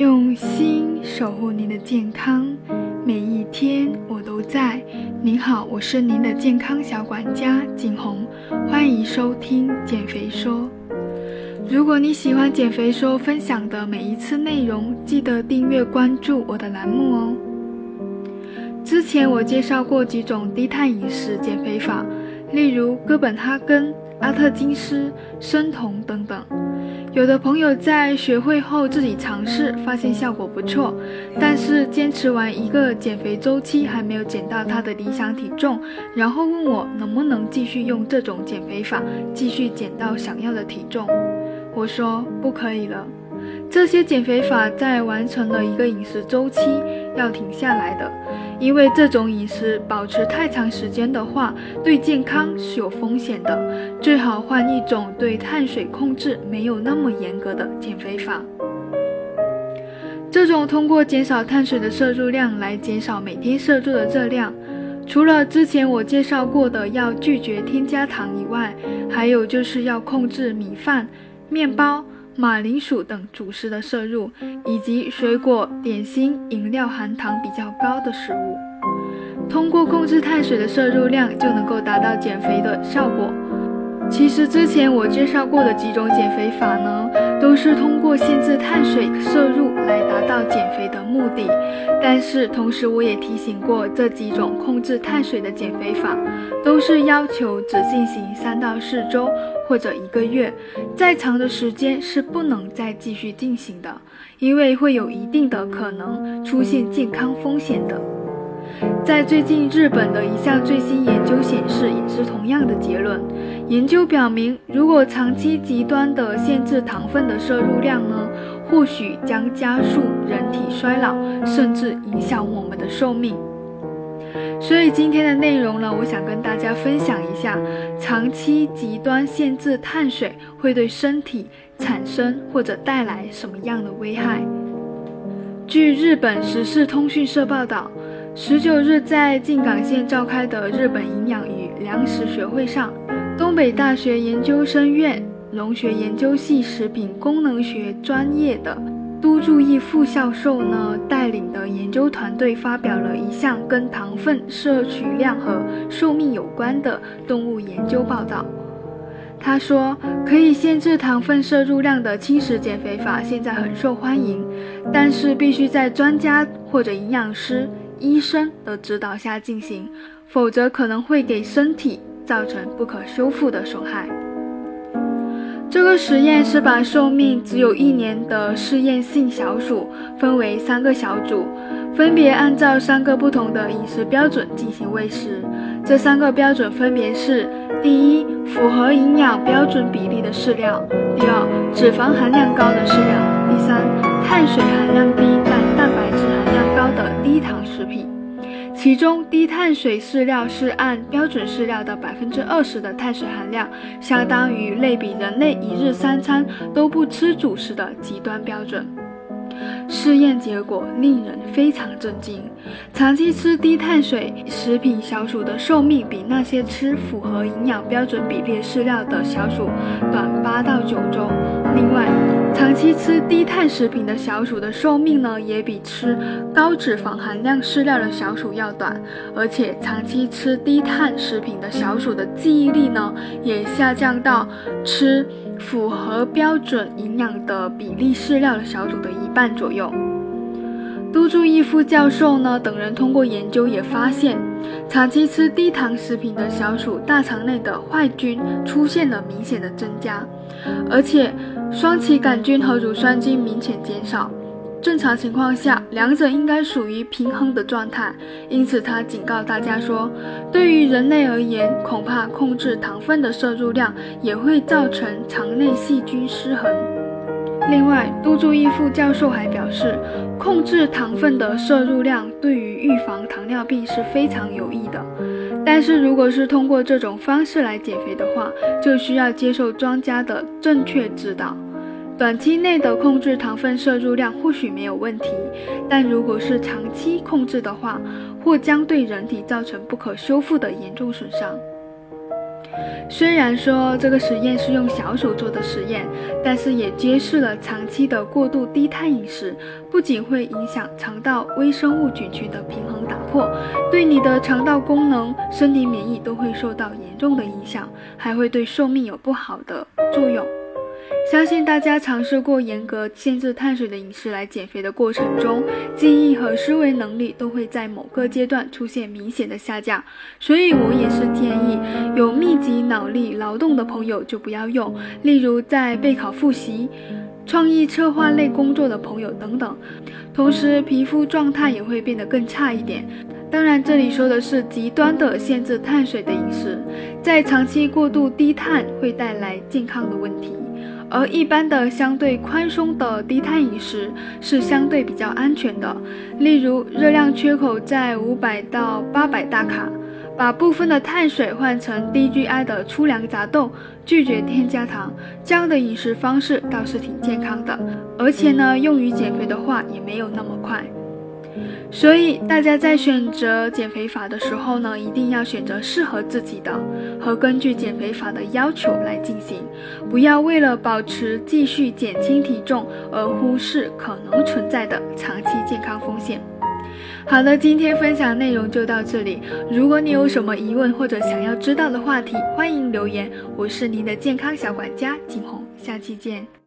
用心守护您的健康，每一天我都在。您好，我是您的健康小管家景红，欢迎收听减肥说。如果你喜欢减肥说分享的每一次内容，记得订阅关注我的栏目哦。之前我介绍过几种低碳饮食减肥法，例如哥本哈根、阿特金斯、生酮等等。有的朋友在学会后自己尝试，发现效果不错，但是坚持完一个减肥周期还没有减到他的理想体重，然后问我能不能继续用这种减肥法，继续减到想要的体重。我说不可以了。这些减肥法在完成了一个饮食周期要停下来的，因为这种饮食保持太长时间的话，对健康是有风险的。最好换一种对碳水控制没有那么严格的减肥法。这种通过减少碳水的摄入量来减少每天摄入的热量，除了之前我介绍过的要拒绝添加糖以外，还有就是要控制米饭、面包。马铃薯等主食的摄入，以及水果、点心、饮料含糖比较高的食物，通过控制碳水的摄入量，就能够达到减肥的效果。其实之前我介绍过的几种减肥法呢，都是通过限制碳水摄入来达到减肥的目的。但是同时我也提醒过，这几种控制碳水的减肥法，都是要求只进行三到四周或者一个月，再长的时间是不能再继续进行的，因为会有一定的可能出现健康风险的。在最近日本的一项最新研究显示，也是同样的结论。研究表明，如果长期极端的限制糖分的摄入量呢，或许将加速人体衰老，甚至影响我们的寿命。所以今天的内容呢，我想跟大家分享一下，长期极端限制碳水会对身体产生或者带来什么样的危害。据日本时事通讯社报道。十九日，在静冈县召开的日本营养与粮食学会上，东北大学研究生院农学研究系食品功能学专业的都注义副教授呢带领的研究团队发表了一项跟糖分摄取量和寿命有关的动物研究报道。他说，可以限制糖分摄入量的轻食减肥法现在很受欢迎，但是必须在专家或者营养师。医生的指导下进行，否则可能会给身体造成不可修复的损害。这个实验是把寿命只有一年的试验性小鼠分为三个小组，分别按照三个不同的饮食标准进行喂食。这三个标准分别是：第一，符合营养标准比例的饲料；第二，脂肪含量高的饲料；第三，碳水含量低但蛋白质含的低糖食品。其中，低碳水饲料是按标准饲料的百分之二十的碳水含量，相当于类比人类一日三餐都不吃主食的极端标准。试验结果令人非常震惊，长期吃低碳水食品小鼠的寿命比那些吃符合营养标准比例饲料的小鼠短八到九周。另外，长期吃低碳食品的小鼠的寿命呢，也比吃高脂肪含量饲料的小鼠要短，而且长期吃低碳食品的小鼠的记忆力呢，也下降到吃。符合标准营养的比例饲料的小组的一半左右。都注义夫教授呢等人通过研究也发现，长期吃低糖食品的小鼠大肠内的坏菌出现了明显的增加，而且双歧杆菌和乳酸菌明显减少。正常情况下，两者应该属于平衡的状态。因此，他警告大家说，对于人类而言，恐怕控制糖分的摄入量也会造成肠内细菌失衡。另外，杜注义副教授还表示，控制糖分的摄入量对于预防糖尿病是非常有益的。但是，如果是通过这种方式来减肥的话，就需要接受专家的正确指导。短期内的控制糖分摄入量或许没有问题，但如果是长期控制的话，或将对人体造成不可修复的严重损伤。虽然说这个实验是用小鼠做的实验，但是也揭示了长期的过度低碳饮食不仅会影响肠道微生物菌群的平衡打破，对你的肠道功能、身体免疫都会受到严重的影响，还会对寿命有不好的作用。相信大家尝试过严格限制碳水的饮食来减肥的过程中，记忆和思维能力都会在某个阶段出现明显的下降。所以我也是建议有密集脑力劳动的朋友就不要用，例如在备考复习、创意策划类工作的朋友等等。同时，皮肤状态也会变得更差一点。当然，这里说的是极端的限制碳水的饮食，在长期过度低碳会带来健康的问题。而一般的相对宽松的低碳饮食是相对比较安全的，例如热量缺口在五百到八百大卡，把部分的碳水换成低 GI 的粗粮杂豆，拒绝添加糖，这样的饮食方式倒是挺健康的，而且呢，用于减肥的话也没有那么快。所以大家在选择减肥法的时候呢，一定要选择适合自己的和根据减肥法的要求来进行，不要为了保持继续减轻体重而忽视可能存在的长期健康风险。好的，今天分享内容就到这里。如果你有什么疑问或者想要知道的话题，欢迎留言。我是您的健康小管家景红，下期见。